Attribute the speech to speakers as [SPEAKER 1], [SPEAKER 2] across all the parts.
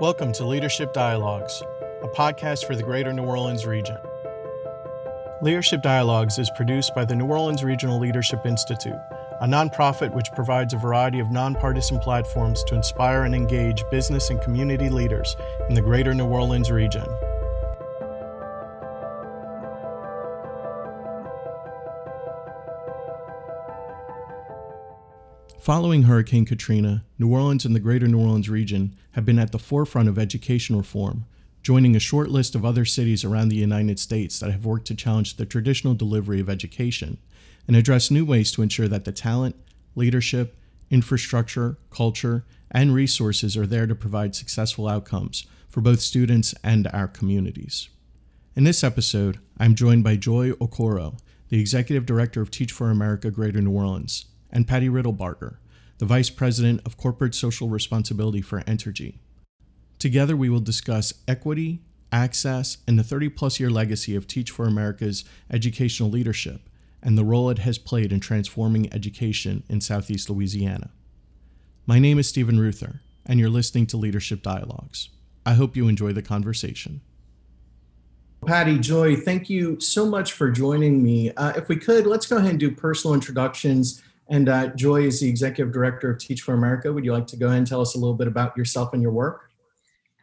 [SPEAKER 1] Welcome to Leadership Dialogues, a podcast for the greater New Orleans region. Leadership Dialogues is produced by the New Orleans Regional Leadership Institute, a nonprofit which provides a variety of nonpartisan platforms to inspire and engage business and community leaders in the greater New Orleans region. Following Hurricane Katrina, New Orleans and the greater New Orleans region have been at the forefront of education reform, joining a short list of other cities around the United States that have worked to challenge the traditional delivery of education and address new ways to ensure that the talent, leadership, infrastructure, culture, and resources are there to provide successful outcomes for both students and our communities. In this episode, I'm joined by Joy Okoro, the Executive Director of Teach for America Greater New Orleans, and Patty Riddlebarger, the Vice President of Corporate Social Responsibility for Entergy. Together, we will discuss equity, access, and the 30 plus year legacy of Teach for America's educational leadership and the role it has played in transforming education in Southeast Louisiana. My name is Stephen Ruther, and you're listening to Leadership Dialogues. I hope you enjoy the conversation. Patty, Joy, thank you so much for joining me. Uh, if we could, let's go ahead and do personal introductions and uh, Joy is the executive director of Teach for America. Would you like to go ahead and tell us a little bit about yourself and your work?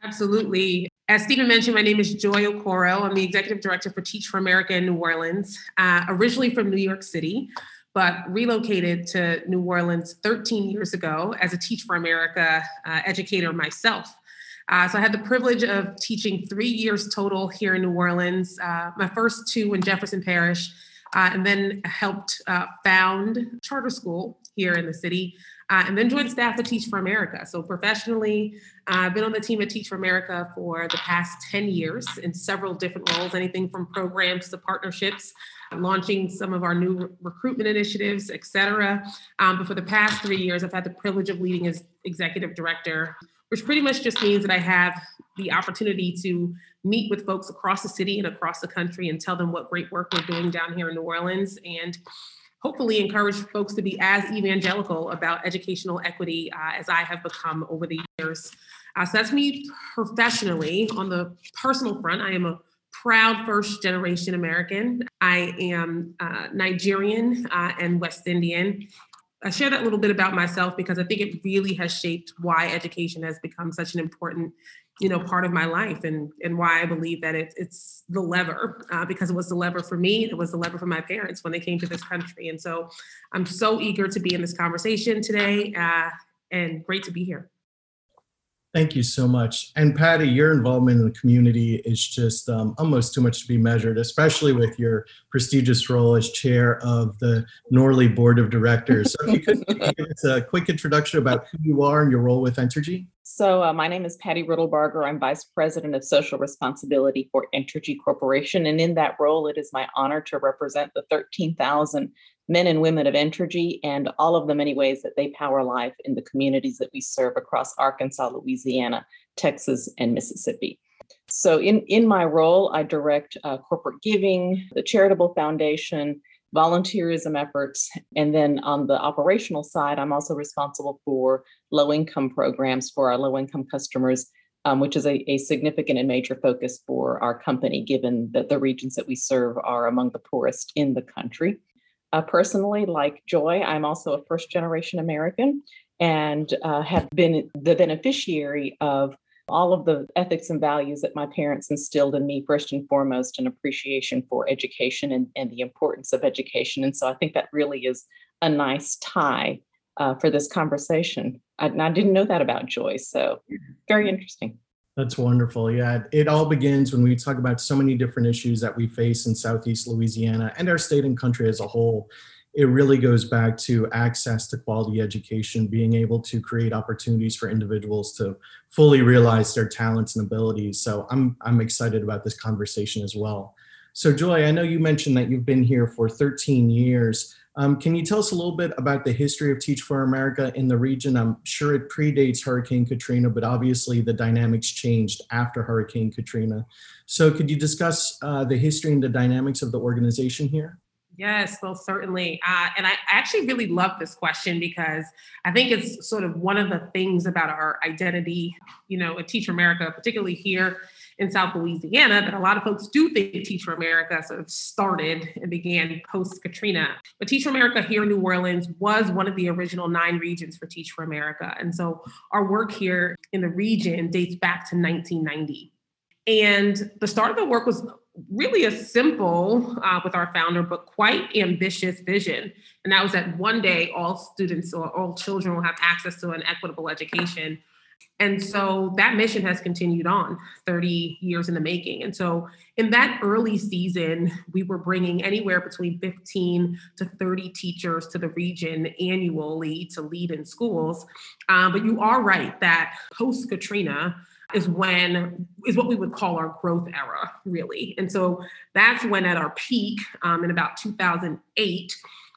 [SPEAKER 2] Absolutely. As Stephen mentioned, my name is Joy Okoro. I'm the executive director for Teach for America in New Orleans, uh, originally from New York City, but relocated to New Orleans 13 years ago as a Teach for America uh, educator myself. Uh, so I had the privilege of teaching three years total here in New Orleans, uh, my first two in Jefferson Parish, uh, and then helped uh, found charter school here in the city, uh, and then joined staff at Teach for America. So professionally, uh, I've been on the team at Teach for America for the past 10 years in several different roles, anything from programs to partnerships, launching some of our new recruitment initiatives, et cetera. Um, but for the past three years, I've had the privilege of leading as executive director, which pretty much just means that I have the opportunity to meet with folks across the city and across the country and tell them what great work we're doing down here in New Orleans and hopefully encourage folks to be as evangelical about educational equity uh, as I have become over the years. Uh, so that's me professionally. On the personal front, I am a proud first generation American. I am uh, Nigerian uh, and West Indian. I share that little bit about myself because I think it really has shaped why education has become such an important you know part of my life and and why i believe that it, it's the lever uh, because it was the lever for me it was the lever for my parents when they came to this country. And so i'm so eager to be in this conversation today uh, and great to be here
[SPEAKER 1] Thank you so much. And Patty, your involvement in the community is just um, almost too much to be measured, especially with your prestigious role as chair of the NORLI Board of Directors. So, if you could give us a quick introduction about who you are and your role with Entergy.
[SPEAKER 3] So, uh, my name is Patty Riddlebarger. I'm Vice President of Social Responsibility for Entergy Corporation. And in that role, it is my honor to represent the 13,000 men and women of Entergy and all of the many ways that they power life in the communities that we serve across Arkansas, Louisiana, Texas, and Mississippi. So, in, in my role, I direct uh, corporate giving, the charitable foundation, volunteerism efforts, and then on the operational side, I'm also responsible for low income programs for our low income customers. Um, which is a, a significant and major focus for our company, given that the regions that we serve are among the poorest in the country. Uh, personally, like Joy, I'm also a first generation American and uh, have been the beneficiary of all of the ethics and values that my parents instilled in me, first and foremost, an appreciation for education and, and the importance of education. And so I think that really is a nice tie uh, for this conversation. I, I didn't know that about Joy, so very interesting.
[SPEAKER 1] That's wonderful. Yeah, it all begins when we talk about so many different issues that we face in Southeast Louisiana and our state and country as a whole. It really goes back to access to quality education, being able to create opportunities for individuals to fully realize their talents and abilities. So I'm I'm excited about this conversation as well. So Joy, I know you mentioned that you've been here for 13 years. Um, can you tell us a little bit about the history of Teach for America in the region? I'm sure it predates Hurricane Katrina, but obviously the dynamics changed after Hurricane Katrina. So, could you discuss uh, the history and the dynamics of the organization here?
[SPEAKER 2] Yes, well, certainly. Uh, and I actually really love this question because I think it's sort of one of the things about our identity, you know, at Teach for America, particularly here in South Louisiana, that a lot of folks do think Teach for America sort of started and began post Katrina. But Teach for America here in New Orleans was one of the original nine regions for Teach for America. And so our work here in the region dates back to 1990. And the start of the work was really a simple, uh, with our founder, but quite ambitious vision. And that was that one day all students or all children will have access to an equitable education. And so that mission has continued on 30 years in the making. And so in that early season, we were bringing anywhere between 15 to 30 teachers to the region annually to lead in schools. Um, but you are right that post Katrina, is when is what we would call our growth era really and so that's when at our peak um, in about 2008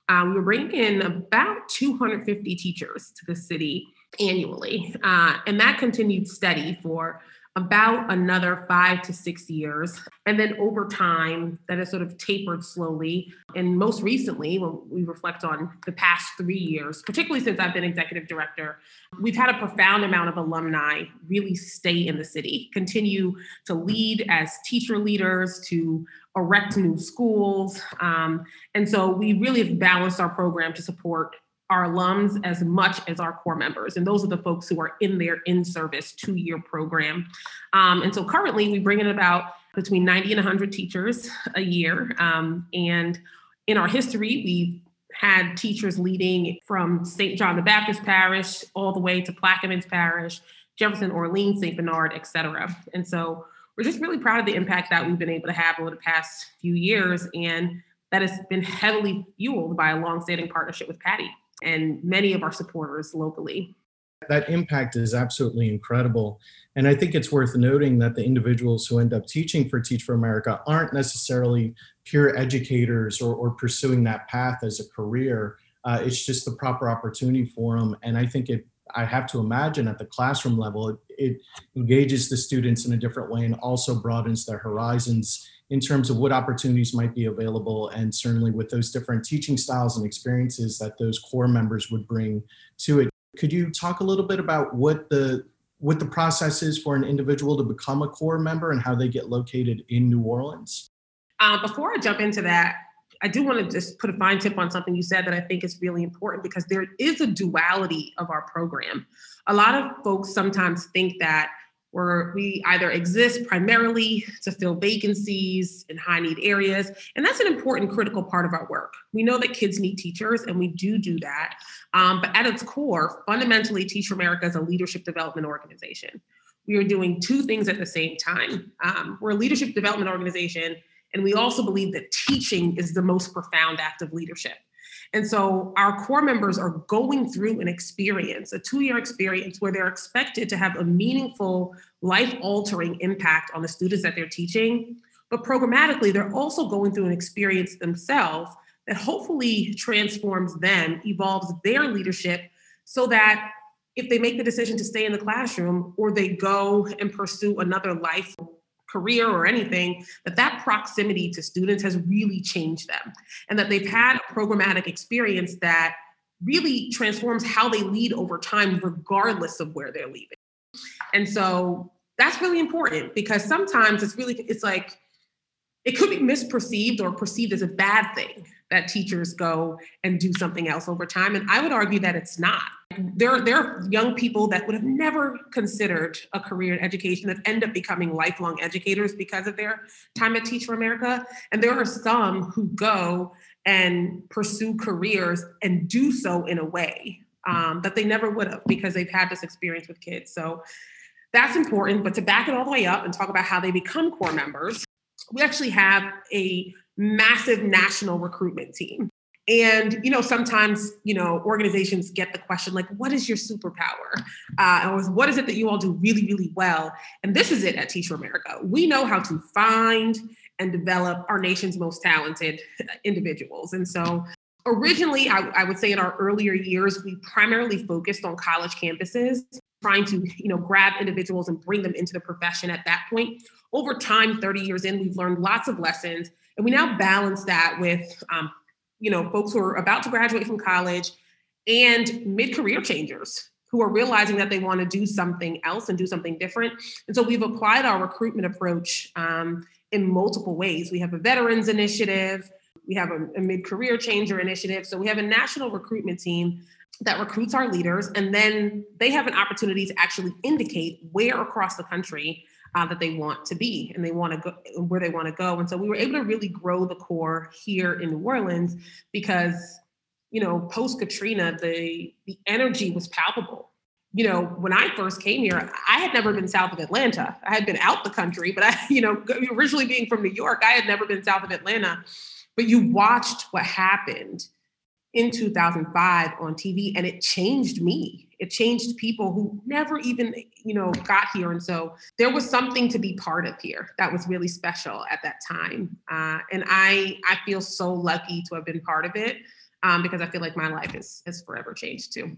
[SPEAKER 2] um, we were bringing in about 250 teachers to the city annually uh, and that continued steady for about another five to six years. And then over time, that has sort of tapered slowly. And most recently, when we reflect on the past three years, particularly since I've been executive director, we've had a profound amount of alumni really stay in the city, continue to lead as teacher leaders, to erect new schools. Um, and so we really have balanced our program to support our alums as much as our corps members. And those are the folks who are in their in service two year program. Um, and so currently we bring in about between 90 and 100 teachers a year. Um, and in our history, we've had teachers leading from St. John the Baptist Parish all the way to Plaquemines Parish, Jefferson Orleans, St. Bernard, et cetera. And so we're just really proud of the impact that we've been able to have over the past few years. And that has been heavily fueled by a longstanding partnership with Patty and many of our supporters locally.
[SPEAKER 1] That impact is absolutely incredible. And I think it's worth noting that the individuals who end up teaching for Teach for America aren't necessarily pure educators or, or pursuing that path as a career. Uh, it's just the proper opportunity for them. And I think it I have to imagine at the classroom level, it, it, engages the students in a different way and also broadens their horizons in terms of what opportunities might be available and certainly with those different teaching styles and experiences that those corps members would bring to it. Could you talk a little bit about what the what the process is for an individual to become a corps member and how they get located in new orleans?
[SPEAKER 2] Uh, before i jump into that i do want to just put a fine tip on something you said that i think is really important because there is a duality of our program. A lot of folks sometimes think that where we either exist primarily to fill vacancies in high need areas. And that's an important critical part of our work. We know that kids need teachers, and we do do that. Um, but at its core, fundamentally, Teach for America is a leadership development organization. We are doing two things at the same time. Um, we're a leadership development organization, and we also believe that teaching is the most profound act of leadership. And so our core members are going through an experience, a two year experience, where they're expected to have a meaningful, life altering impact on the students that they're teaching. But programmatically, they're also going through an experience themselves that hopefully transforms them, evolves their leadership so that if they make the decision to stay in the classroom or they go and pursue another life career or anything, that that proximity to students has really changed them and that they've had a programmatic experience that really transforms how they lead over time, regardless of where they're leaving. And so that's really important because sometimes it's really, it's like, it could be misperceived or perceived as a bad thing that teachers go and do something else over time. And I would argue that it's not. There, there are young people that would have never considered a career in education that end up becoming lifelong educators because of their time at Teach for America. And there are some who go and pursue careers and do so in a way um, that they never would have because they've had this experience with kids. So that's important. But to back it all the way up and talk about how they become corps members, we actually have a massive national recruitment team. And you know, sometimes you know organizations get the question like, "What is your superpower?" Uh, or "What is it that you all do really, really well?" And this is it at Teach for America. We know how to find and develop our nation's most talented individuals. And so, originally, I, I would say in our earlier years, we primarily focused on college campuses, trying to you know grab individuals and bring them into the profession. At that point, over time, 30 years in, we've learned lots of lessons and we now balance that with um, you know, folks who are about to graduate from college and mid-career changers who are realizing that they want to do something else and do something different. And so we've applied our recruitment approach um, in multiple ways. We have a veterans initiative, we have a, a mid career changer initiative. So we have a national recruitment team that recruits our leaders, and then they have an opportunity to actually indicate where across the country uh, that they want to be and they want to go where they want to go. And so we were able to really grow the corps here in New Orleans because you know, post Katrina, the the energy was palpable. You know, when I first came here, I had never been south of Atlanta. I had been out the country, but I, you know, originally being from New York, I had never been south of Atlanta. But you watched what happened in 2005 on TV, and it changed me. It changed people who never even, you know, got here. And so there was something to be part of here that was really special at that time. Uh, and I, I feel so lucky to have been part of it um, because I feel like my life is is forever changed too.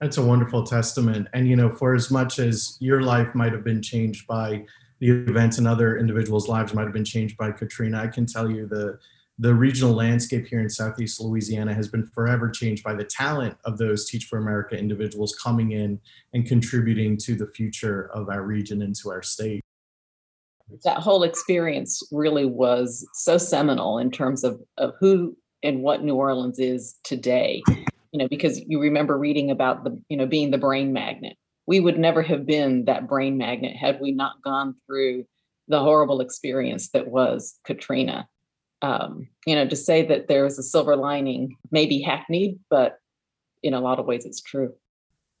[SPEAKER 1] That's a wonderful testament. And you know, for as much as your life might have been changed by the events and other individuals' lives might have been changed by Katrina, I can tell you the the regional landscape here in Southeast Louisiana has been forever changed by the talent of those Teach for America individuals coming in and contributing to the future of our region and to our state.
[SPEAKER 3] That whole experience really was so seminal in terms of, of who and what New Orleans is today. You know, because you remember reading about the, you know, being the brain magnet. We would never have been that brain magnet had we not gone through the horrible experience that was Katrina. Um, you know, to say that there is a silver lining may be hackneyed, but in a lot of ways it's true.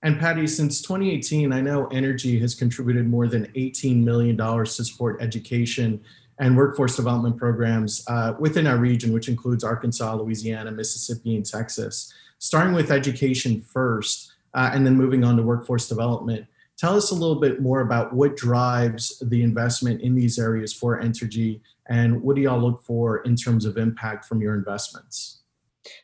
[SPEAKER 1] And Patty, since 2018, I know Entergy has contributed more than $18 million to support education and workforce development programs uh, within our region, which includes Arkansas, Louisiana, Mississippi, and Texas. Starting with education first, uh, and then moving on to workforce development. Tell us a little bit more about what drives the investment in these areas for Entergy, and what do y'all look for in terms of impact from your investments?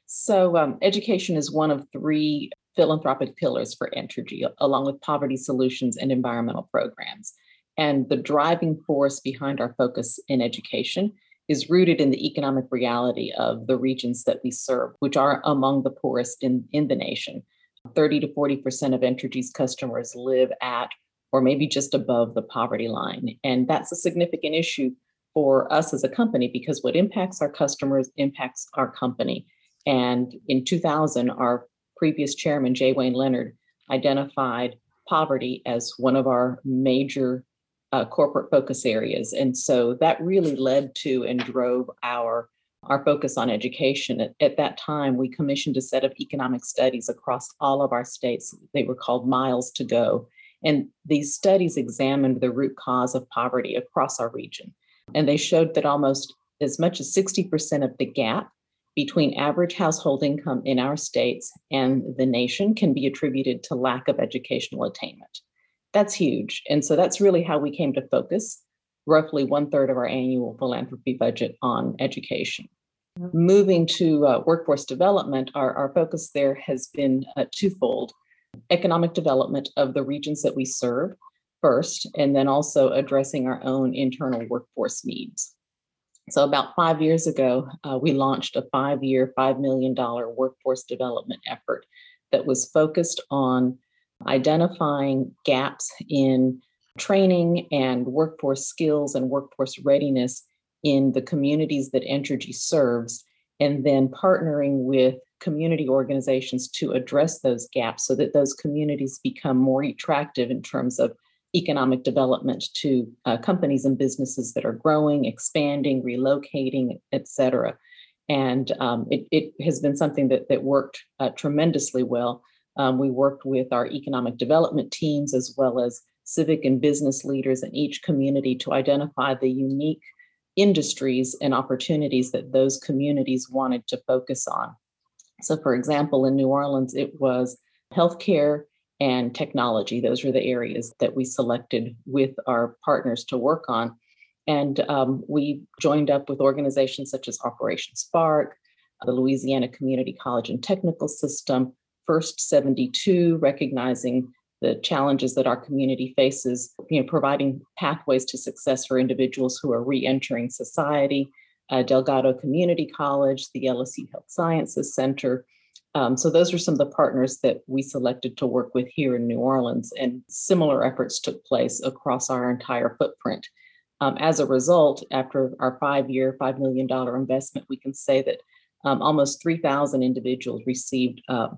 [SPEAKER 3] So, um, education is one of three philanthropic pillars for Entergy, along with poverty solutions and environmental programs. And the driving force behind our focus in education is rooted in the economic reality of the regions that we serve, which are among the poorest in, in the nation. 30 to 40% of Entergy's customers live at or maybe just above the poverty line. And that's a significant issue for us as a company because what impacts our customers impacts our company. And in 2000, our previous chairman, J. Wayne Leonard, identified poverty as one of our major uh, corporate focus areas. And so that really led to and drove our our focus on education. At, at, that time, we commissioned a set of economic studies across all of our states. They were called Miles to Go. And these studies examined the root cause of poverty across our region. And they showed that almost as much as 60% of the gap between average household income in our states and the nation can be attributed to lack of educational attainment. That's huge. And so that's really how we came to focus roughly one third of our annual philanthropy budget on education. Moving to uh, workforce development, our, our focus there has been uh, twofold economic development of the regions that we serve first, and then also addressing our own internal workforce needs. So, about five years ago, uh, we launched a five year, $5 million workforce development effort that was focused on identifying gaps in training and workforce skills and workforce readiness in the communities that Entergy serves, and then partnering with community organizations to address those gaps so that those communities become more attractive in terms of economic development to uh, companies and businesses that are growing, expanding, relocating, et cetera. And um, it, it, has been something that, that worked uh, tremendously well. Um, we worked with our economic development teams as well as civic and business leaders in each community to identify the unique industries and opportunities that those communities wanted to focus on. So, for example, in New Orleans, it was healthcare and technology. Those were the areas that we selected with our partners to work on. And um, we joined up with organizations such as Operation Spark, the Louisiana Community College and Technical System, First 72, recognizing the challenges that our community faces, you know, providing pathways to success for individuals who are re-entering society. uh, Delgado Community College, the LSU Health Sciences Center. Um, so those are some of the partners that we selected to work with here in New Orleans, and similar efforts took place across our entire footprint. Um, as a result, after our five-year, $5 million investment, we can say that um, almost 3,000 individuals received uh,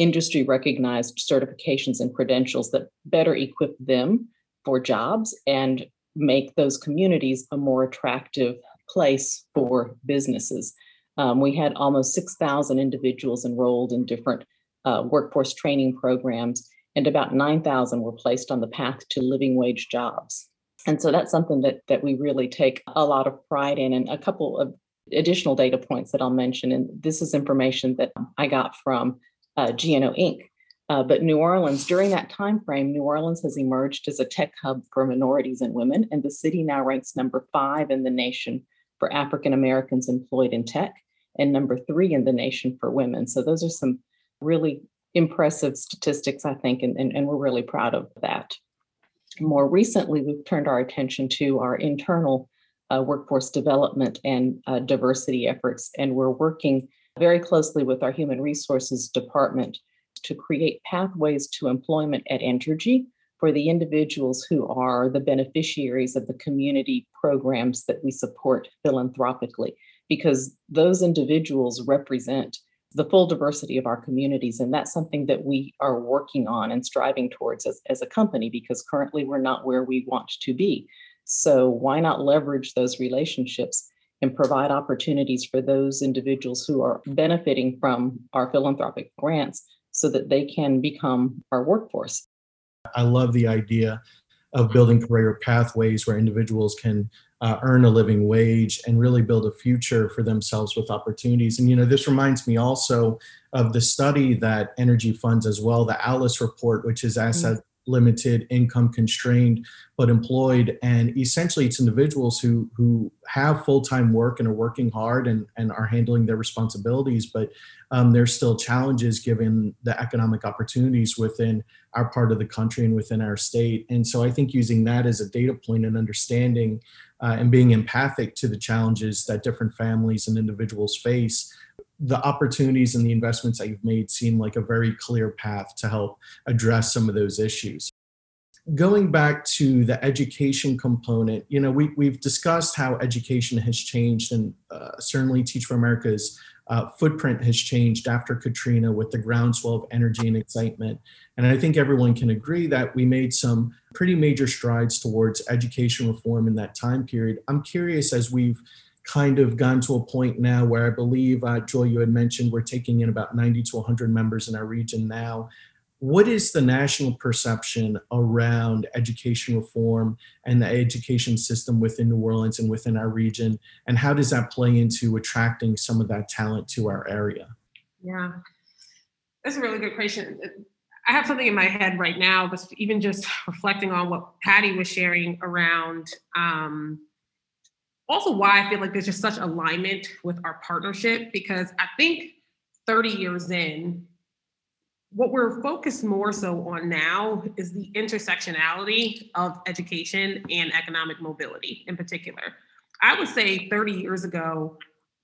[SPEAKER 3] industry recognized certifications and credentials that better equip them for jobs and make those communities a more attractive place for businesses. Um, we had almost 6,000 individuals enrolled in different uh, workforce training programs, and about 9,000 were placed on the path to living wage jobs. And so that's something that, that we really take a lot of pride in. And a couple of additional data points that I'll mention, and this is information that I got from uh, GNO Inc. Uh, but New Orleans, during that time frame, New Orleans has emerged as a tech hub for minorities and women, and the city now ranks number five in the nation for African Americans employed in tech, and number three in the nation for women. So those are some really impressive statistics, I think, and, and, and we're really proud of that. More recently, we've turned our attention to our internal uh, workforce development and uh, diversity efforts, and we're working very closely with our human resources department to create pathways to employment at Entergy for the individuals who are the beneficiaries of the community programs that we support philanthropically, because those individuals represent the full diversity of our communities. And that's something that we are working on and striving towards as, as a company, because currently we're not where we want to be. So, why not leverage those relationships and provide opportunities for those individuals who are benefiting from our philanthropic grants so that they can become our workforce?
[SPEAKER 1] I love the idea of building career pathways where individuals can uh, earn a living wage and really build a future for themselves with opportunities. And, you know, this reminds me also of the study that Entergy funds as well, the ALICE report, which is asset limited, income constrained, but employed. And essentially, it's individuals who who have full time work and are working hard and and are handling their responsibilities, but um, there's still challenges given the economic opportunities within our part of the country and within our state. And so, I think using that as a data point and understanding uh, and being empathic to the challenges that different families and individuals face the opportunities and the investments that you've made seem like a very clear path to help address some of those issues. Going back to the education component, you know, we, we've discussed how education has changed, and uh, certainly Teach for America's uh, footprint has changed after Katrina with the groundswell of energy and excitement. And I think everyone can agree that we made some pretty major strides towards education reform in that time period. I'm curious as we've kind of gone to a point now where I believe, uh, Joy, you had mentioned we're taking in about 90 to 100 members in our region now. What is the national perception around education reform and the education system within New Orleans and within our region? And how does that play into attracting some of that talent to our area?
[SPEAKER 2] Yeah, that's a really good question. I have something in my head right now, but even just reflecting on what Patty was sharing around um, also why I feel like there's just such alignment with our partnership because I think 30 years in, what we're focused more so on now is the intersectionality of education and economic mobility in particular. I would say 30 years ago,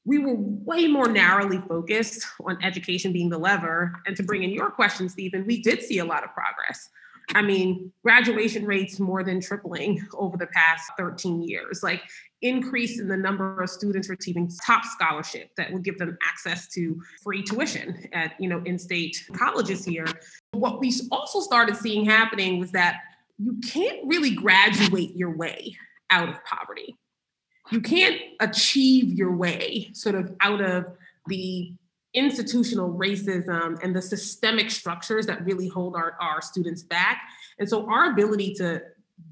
[SPEAKER 2] we were way more narrowly focused on education being the lever. And to bring in your question, Stephen, we did see a lot of progress. I mean, graduation rates more than tripling over the past 13 years. Like increase in the number of students receiving TOPS scholarship that would give them access to free tuition at you know in-state colleges here. What we also started seeing happening was that you can't really graduate your way out of poverty. You can't achieve your way sort of out of the institutional racism and the systemic structures that really hold our, our students back. And so our ability to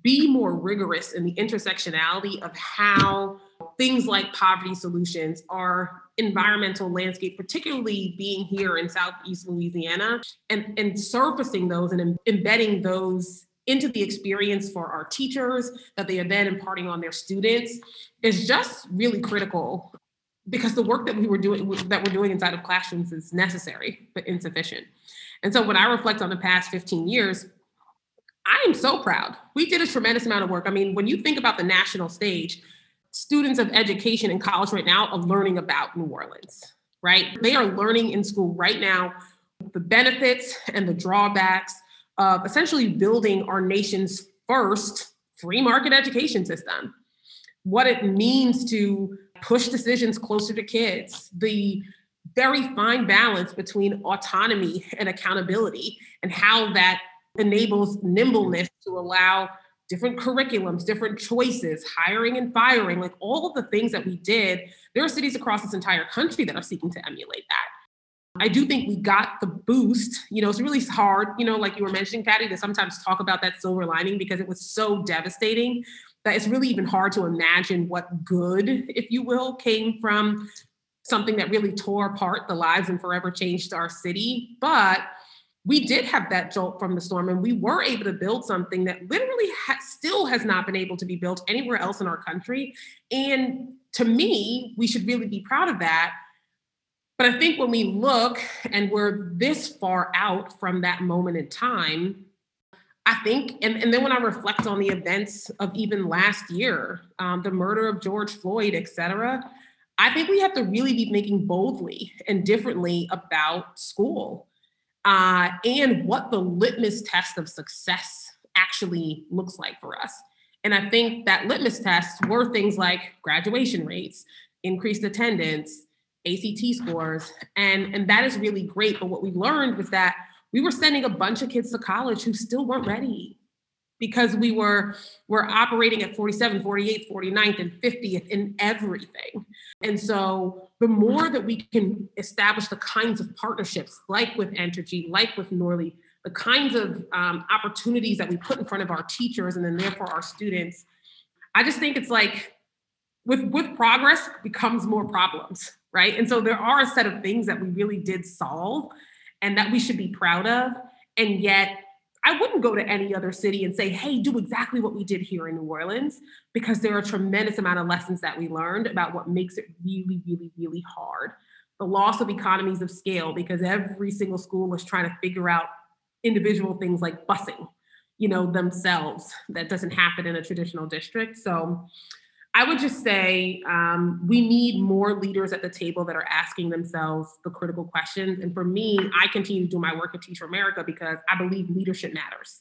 [SPEAKER 2] be more rigorous in the intersectionality of how things like poverty solutions are environmental landscape, particularly being here in Southeast Louisiana, and, and surfacing those and em- embedding those into the experience for our teachers that they are then imparting on their students is just really critical because the work that we were doing that we're doing inside of classrooms is necessary but insufficient. And so when I reflect on the past 15 years, I am so proud. We did a tremendous amount of work. I mean, when you think about the national stage, students of education in college right now are learning about New Orleans, right? They are learning in school right now the benefits and the drawbacks of essentially building our nation's first free market education system. What it means to push decisions closer to kids, the very fine balance between autonomy and accountability, and how that enables nimbleness to allow different curriculums, different choices, hiring and firing, like all of the things that we did. There are cities across this entire country that are seeking to emulate that. I do think we got the boost. You know, it's really hard, you know, like you were mentioning, Patty, to sometimes talk about that silver lining because it was so devastating that it's really even hard to imagine what good, if you will, came from something that really tore apart the lives and forever changed our city. But we did have that jolt from the storm and we were able to build something that literally ha- still has not been able to be built anywhere else in our country. And to me we should really be proud of that. But i think when we look and we're this far out from that moment in time i think and, and then when i reflect on the events of even last year um, the murder of george floyd et cetera i think we have to really be thinking boldly and differently about school uh, and what the litmus test of success actually looks like for us. And I think that litmus tests were things like graduation rates, increased attendance, ACT scores, and, and that is really great. But what we learned was that we were sending a bunch of kids to college who still weren't ready because we were were operating at 47 48 49th and 50th in everything. And so the more that we can establish the kinds of partnerships like with entergy like with NORLI the kinds of um, opportunities that we put in front of our teachers and then therefore our students i just think it's like with with progress becomes more problems right? And so there are a set of things that we really did solve and that we should be proud of and yet I wouldn't go to any other city and say, hey, do exactly what we did here in New Orleans, because there are a tremendous amount of lessons that we learned about what makes it really, really, really hard. The loss of economies of scale, because every single school is trying to figure out individual things like busing, you know, themselves. That doesn't happen in a traditional district. So I would just say um, we need more leaders at the table that are asking themselves the critical questions. And for me, I continue to do my work at Teach for America because I believe leadership matters.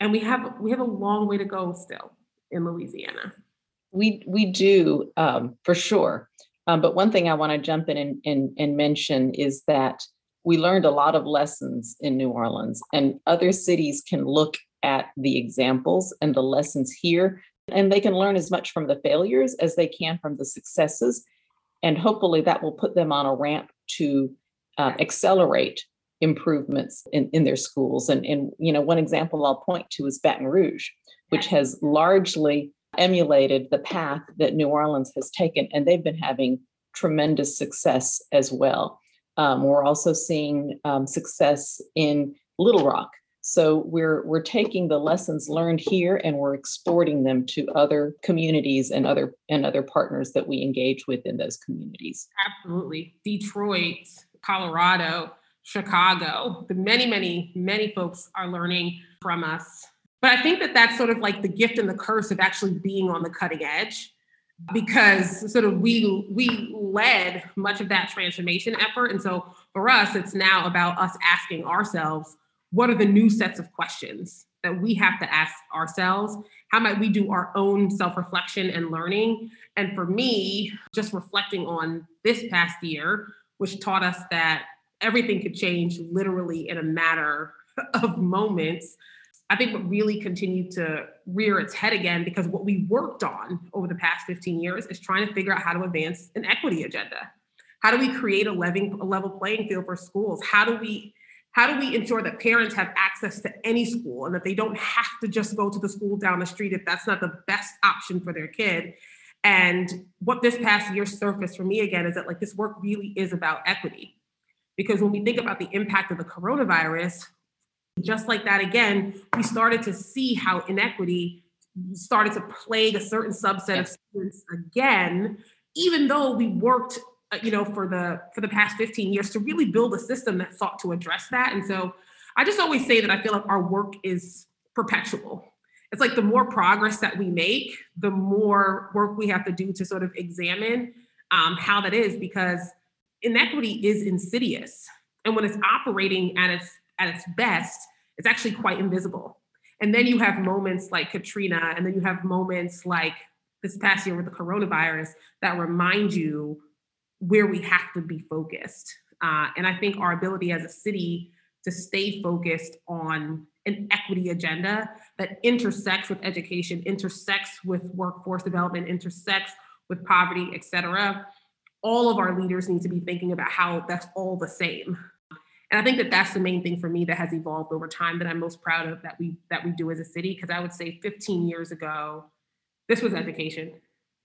[SPEAKER 2] And we have we have a long way to go still in Louisiana.
[SPEAKER 3] We we do um, for sure. Um, but one thing I want to jump in and, and, and mention is that we learned a lot of lessons in New Orleans, and other cities can look at the examples and the lessons here and they can learn as much from the failures as they can from the successes. And hopefully that will put them on a ramp to uh, accelerate improvements in, in their schools. And, and, you know, one example I'll point to is Baton Rouge, which has largely emulated the path that New Orleans has taken, and they've been having tremendous success as well. Um, we're also seeing um, success in Little Rock, so we're we're taking the lessons learned here and we're exporting them to other communities and other and other partners that we engage with in those communities.
[SPEAKER 2] Absolutely. Detroit, Colorado, Chicago, the many, many, many folks are learning from us. But I think that that's sort of like the gift and the curse of actually being on the cutting edge because sort of we we led much of that transformation effort and so for us it's now about us asking ourselves what are the new sets of questions that we have to ask ourselves? How might we do our own self reflection and learning? And for me, just reflecting on this past year, which taught us that everything could change literally in a matter of moments. I think what really continued to rear its head again, because what we worked on over the past 15 years is trying to figure out how to advance an equity agenda. How do we create a level, a level playing field for schools? How do we how do we ensure that parents have access to any school and that they don't have to just go to the school down the street if that's not the best option for their kid? And what this past year surfaced for me again is that like this work really is about equity. Because when we think about the impact of the coronavirus just like that again we started to see how inequity started to plague a certain subset of students again even though we worked you know for the for the past 15 years to really build a system that sought to address that and so i just always say that i feel like our work is perpetual it's like the more progress that we make, the more work we have to do to sort of examine um, how that is because inequity is insidious. And when it's operating at its at its best, it's actually quite invisible. And then you have moments like Katrina, and then you have moments like this past year with the coronavirus that remind you where we have to be focused. Uh, and I think our ability as a city to stay focused on an equity agenda that intersects with education, intersects with workforce development, intersects with poverty, et cetera. All of our leaders need to be thinking about how that's all the same. And I think that that's the main thing for me that has evolved over time that I'm most proud of that we that we do as a city. Because I would say 15 years ago, this was education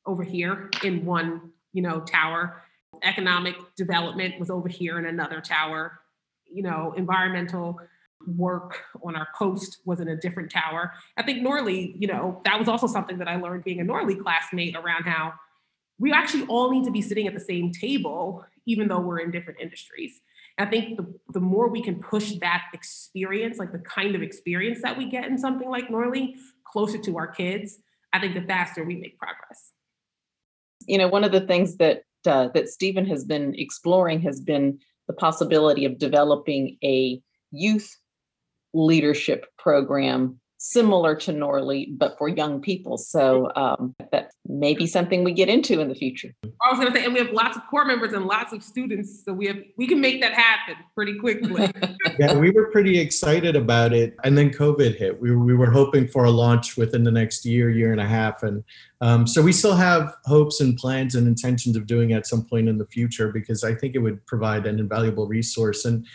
[SPEAKER 2] over here in one, you know, tower. Economic development was over here in another tower. You know, environmental work on our coast was in a different tower. I think NORLI, you know, that was also something that I learned being a NORLI classmate around how we actually all need to be sitting at the same table, even though we're in different industries. I think the, the more we can push that experience, like the kind of experience that we get in something like NORLI, closer to our kids, I think the faster we make progress.
[SPEAKER 3] You know, one of the things that uh, that Stephen has been exploring has been the possibility of developing a youth leadership program similar to NORLI, but for young people. So um, that may be something we get into in the future.
[SPEAKER 2] I was going to say, and we have lots of corps members and lots of students, so we have we can make that happen pretty quickly.
[SPEAKER 1] yeah, we were pretty excited about it, and then COVID hit. We we were hoping for a launch within the next year, year and a half, and um, so we still have hopes and plans and intentions of doing at some point in the future because I think it would provide an invaluable resource and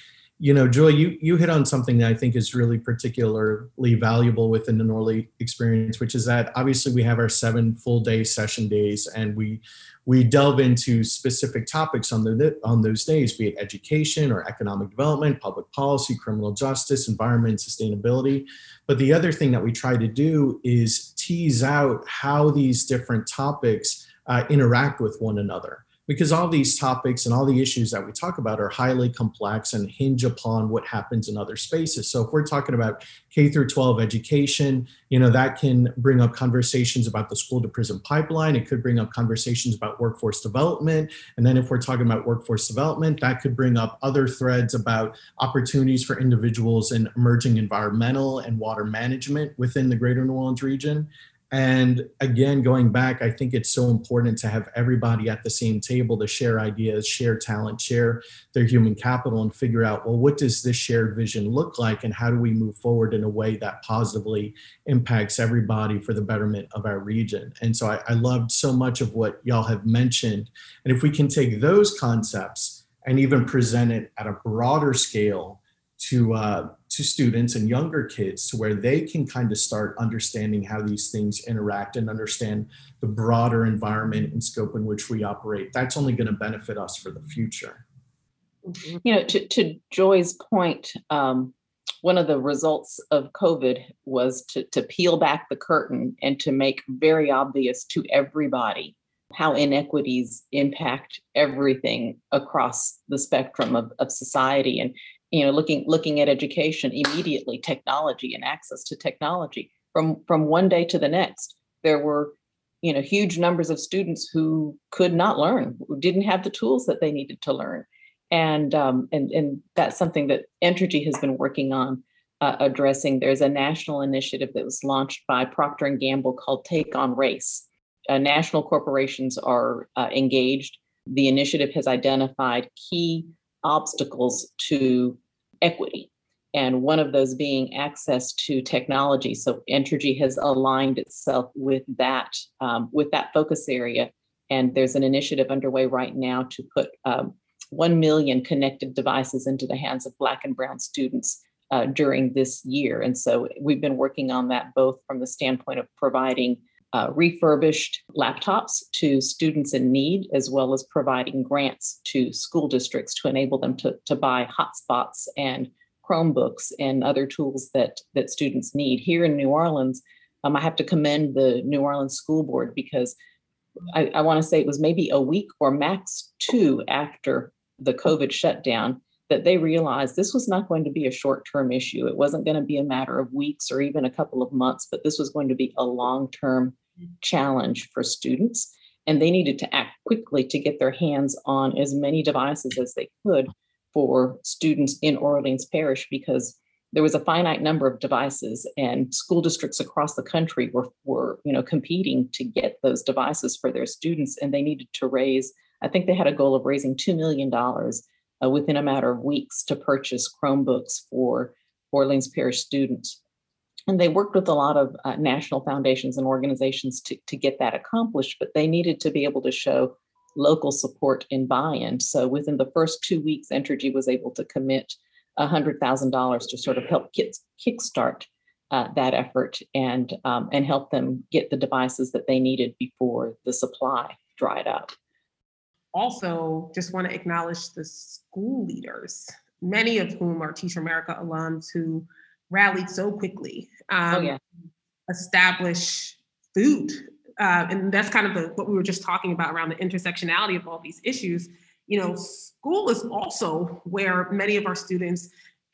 [SPEAKER 1] you know, Joy, you you hit on something that I think is really particularly valuable within the NORLI experience, which is that obviously we have our seven full day session days, and we we delve into specific topics on the on those days, be it education or economic development, public policy, criminal justice, environment, sustainability. But the other thing that we try to do is tease out how these different topics uh, interact with one another because all these topics and all the issues that we talk about are highly complex and hinge upon what happens in other spaces. So if we're talking about K through 12 education, you know, that can bring up conversations about the school to prison pipeline. It could bring up conversations about workforce development. And then if we're talking about workforce development, that could bring up other threads about opportunities for individuals in emerging environmental and water management within the greater New Orleans region. And again, going back, I think it's so important to have everybody at the same table to share ideas, share talent, share their human capital, and figure out, well, what does this shared vision look like? And how do we move forward in a way that positively impacts everybody for the betterment of our region? And so I, I loved so much of what y'all have mentioned. And if we can take those concepts and even present it at a broader scale to uh, to students and younger kids to where they can kind of start understanding how these things interact and understand the broader environment and scope in which we operate. That's only going to benefit us for the future.
[SPEAKER 3] Mm-hmm. you know to, to joy's point um, one of the results of covid was to, to peel back the curtain and to make very obvious to everybody how inequities impact everything across the spectrum of, of society. And you know looking looking at education immediately technology and access to technology. From from one day to the next there were you know huge numbers of students who could not learn who didn't have the tools that they needed to learn. And um, and and that's something that entergy has been working on uh, addressing. There's a national initiative that was launched by procter and gamble called take on race. Uh, national corporations are uh, engaged. The initiative has identified key obstacles to equity and one of those being access to technology. So Entergy has aligned itself with that um, with that focus area, and there's an initiative underway right now to put um, one million connected devices into the hands of Black and Brown students uh, during this year. And so we've been working on that both from the standpoint of providing uh, refurbished laptops to students in need, as well as providing grants to school districts to enable them to, to buy hotspots and Chromebooks and other tools that, that students need. Here in New Orleans, um, I have to commend the New Orleans School Board because I, I want to say it was maybe a week or max two after the COVID shutdown that they realized this was not going to be a short term issue. It wasn't going to be a matter of weeks or even a couple of months, but this was going to be a long term challenge for students. And they needed to act quickly to get their hands on as many devices as they could for students in Orleans Parish because there was a finite number of devices and school districts across the country were, were you know competing to get those devices for their students and they needed to raise i think they had a goal of raising $2 million uh, within a matter of weeks to purchase chromebooks for orleans parish students and they worked with a lot of uh, national foundations and organizations to, to get that accomplished but they needed to be able to show local support and buy-in so within the first two weeks Entergy was able to commit $100,000 to sort of help kids kickstart uh, that effort and, um, and help them get the devices that they needed before the supply dried up.
[SPEAKER 2] Also, just want to acknowledge the school leaders, many of whom are Teach America alums who rallied so quickly.
[SPEAKER 3] Oh, um, oh, yeah.
[SPEAKER 2] Establish food. Uh, and that's kind of the, what we were just talking about around the intersectionality of all these issues you know, school is also where many of our students,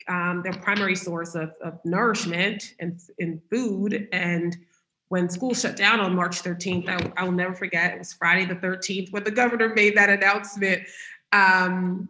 [SPEAKER 2] um, their primary source of, of nourishment and, and food. And when school shut down on March 13th, I, I, will never forget, it was Friday the 13th when the governor made that announcement. Um,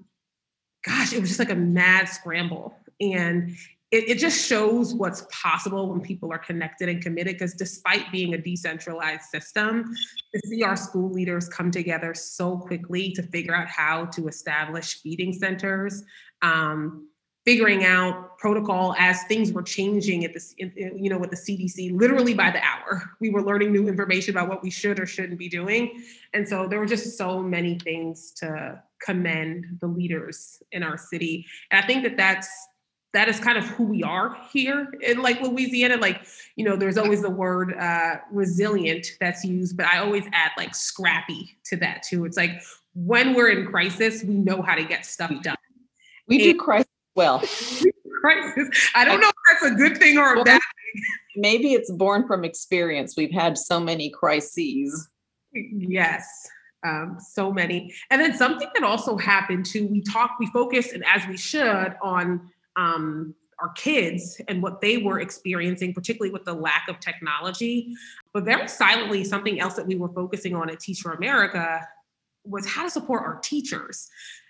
[SPEAKER 2] gosh, it was just like a mad scramble. And it, it just shows what's possible when people are connected and committed. Because despite being a decentralized system, to see our school leaders come together so quickly to figure out how to establish feeding centers, um, figuring out protocol as things were changing at this, you know, with the CDC, literally by the hour, we were learning new information about what we should or shouldn't be doing. And so there were just so many things to commend the leaders in our city. And I think that that's that is kind of who we are here in like Louisiana. Like, you know, there's always the word uh, resilient that's used, but I always add like scrappy to that too. It's like when we're in crisis, we know how to get stuff done.
[SPEAKER 3] We and do crisis well.
[SPEAKER 2] crisis. I don't know if that's a good thing or a bad thing.
[SPEAKER 3] Maybe it's born from experience. We've had so many crises.
[SPEAKER 2] Yes um, so many. And then something that also happened too, we talk, we focus, and as we should, on um, our kids and what they were experiencing, particularly with the lack of technology. But very silently, something else that we were focusing on at Teach for America was how to support our teachers.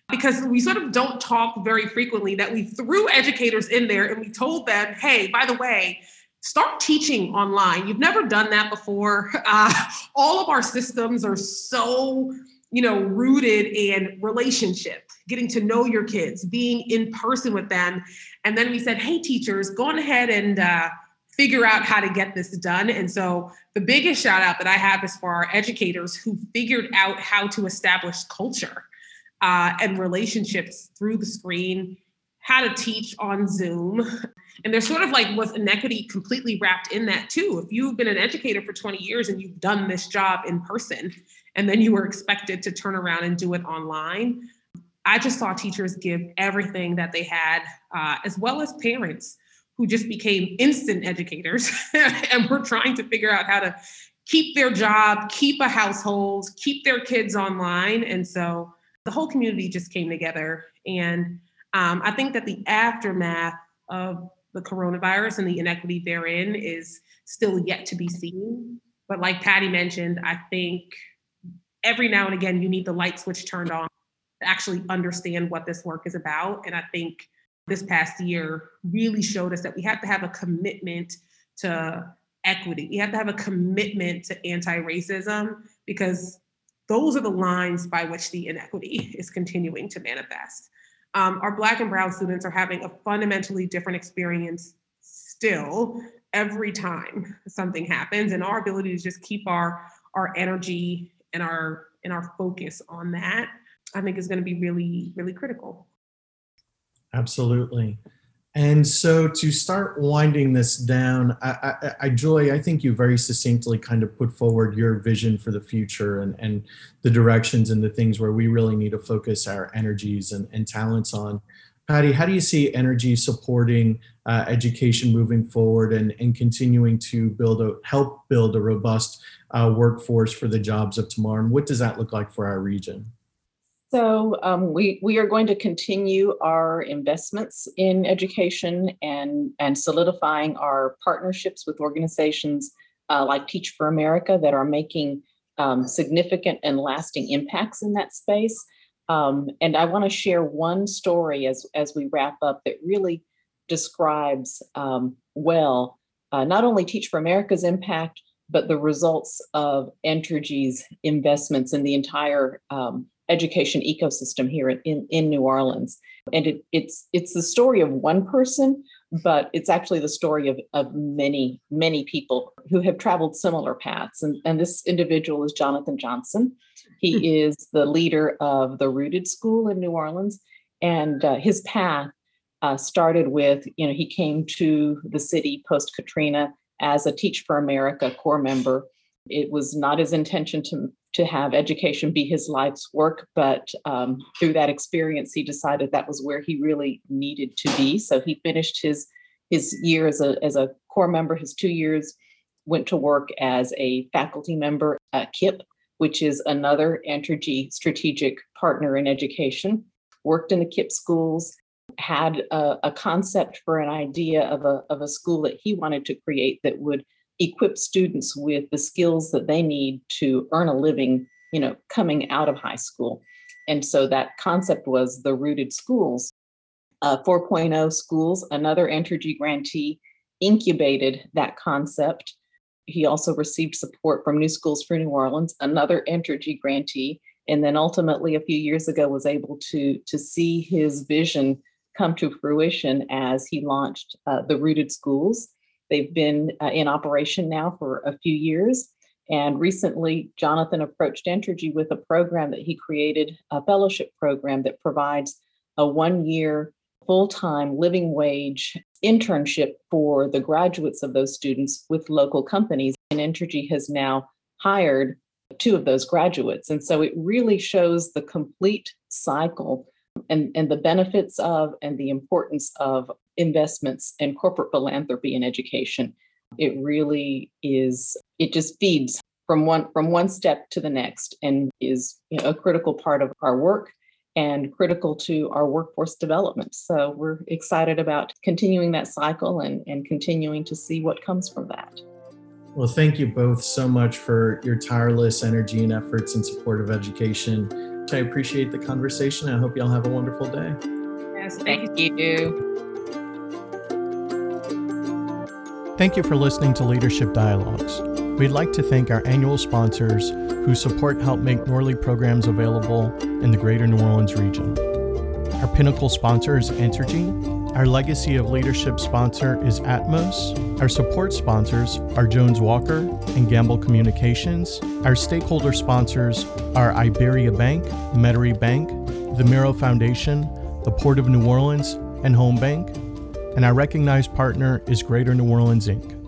[SPEAKER 2] Because we sort of don't talk very frequently that we threw educators in there and we told them, hey, by the way, start teaching online. You've never done that before. Uh, all of our systems are so you know, rooted in relationship, getting to know your kids, being in person with them. And then we said, hey, teachers, go on ahead and uh, figure out how to get this done. And so the biggest shout out that I have is for our educators who figured out how to establish culture uh, and relationships through the screen, how to teach on Zoom. And there's sort of like was inequity completely wrapped in that too. If you've been an educator for 20 years and you've done this job in person, and then you were expected to turn around and do it online. I just saw teachers give everything that they had, uh, as well as parents who just became instant educators and were trying to figure out how to keep their job, keep a household, keep their kids online. And so the whole community just came together. And um, I think that the aftermath of the coronavirus and the inequity therein is still yet to be seen. But like Patty mentioned, I think every now and again you need the light switch turned on to actually understand what this work is about. And I think this past year really showed us that we have to have a commitment to equity. We have to have a commitment to anti-racism because those are the lines by which the inequity is continuing to manifest. Um, our Black and Brown students are having a fundamentally different experience still every time something happens, and our ability to just keep our our energy and our and our focus on that, I think is going to be really, really critical.
[SPEAKER 1] Absolutely. And so to start winding this down, I, I, I, Joy, I think you very succinctly kind of put forward your vision for the future and, and the directions and the things where we really need to focus our energies and, and talents on. Patty, how do you see Entergy supporting uh, education moving forward and, and continuing to build a help build a robust uh, workforce for the jobs of tomorrow? And what does that look like for our region?
[SPEAKER 3] So um, we we are going to continue our investments in education and and solidifying our partnerships with organizations uh, like Teach for America that are making um, significant and lasting impacts in that space. Um, and I want to share one story as as we wrap up that really describes um, well uh, not only Teach for America's impact, but the results of Entergy's investments in the entire um, education ecosystem here in, in New Orleans. And it, it's it's the story of one person, but it's actually the story of, of many, many people who have traveled similar paths. And, and this individual is Jonathan Johnson. He hmm. is the leader of the Rooted School in New Orleans. And uh, his path uh, started with, you know, he came to the city post Katrina as a Teach for America corps member. It was not his intention to, to have education be his life's work, but um, through that experience, he decided that was where he really needed to be. So he finished his his year as a as a corps member, his two years, went to work as a faculty member at KIPP, which is another Entergy strategic partner in education. Worked in the KIPP schools, had a, a, concept for an idea of a, of a school that he wanted to create that would equip students with the skills that they need to earn a living, you know, coming out of high school. And so that concept was the rooted schools. Uh, 4.0 schools, another Entergy grantee, incubated that concept. He also received support from New Schools for New Orleans, another Entergy grantee, and then ultimately a few years ago was able to, to see his vision come to fruition as he launched uh, the Rooted Schools. They've been uh, in operation now for a few years. And recently, Jonathan approached Entergy with a program that he created, a fellowship program that provides a one year full time living wage internship for the graduates of those students with local companies. And Entergy has now hired two of those graduates. And so it really shows the complete cycle and, and the benefits of and the importance of investments and corporate philanthropy in education. It really is, it just feeds from one from one step to the next and is you know, a critical part of our work and critical to our workforce development. So we're excited about continuing that cycle and, and continuing to see what comes from that.
[SPEAKER 1] Well, thank you both so much for your tireless energy and efforts in support of education I appreciate the conversation. I hope y'all have a wonderful day.
[SPEAKER 3] Yes, thank you.
[SPEAKER 1] Thank you for listening to Leadership Dialogues. We'd like to thank our annual sponsors whose support help make NORLI programs available in the greater New Orleans region. Our pinnacle sponsor is Entergy, our Legacy of Leadership sponsor is Atmos. Our support sponsors are Jones Walker and Gambel Communications. Our stakeholder sponsors are Iberia Bank, Metairie Bank, the Meraux Foundation, the Port of New Orleans, and Home Bank. And our recognized partner is Greater New Orleans Inc.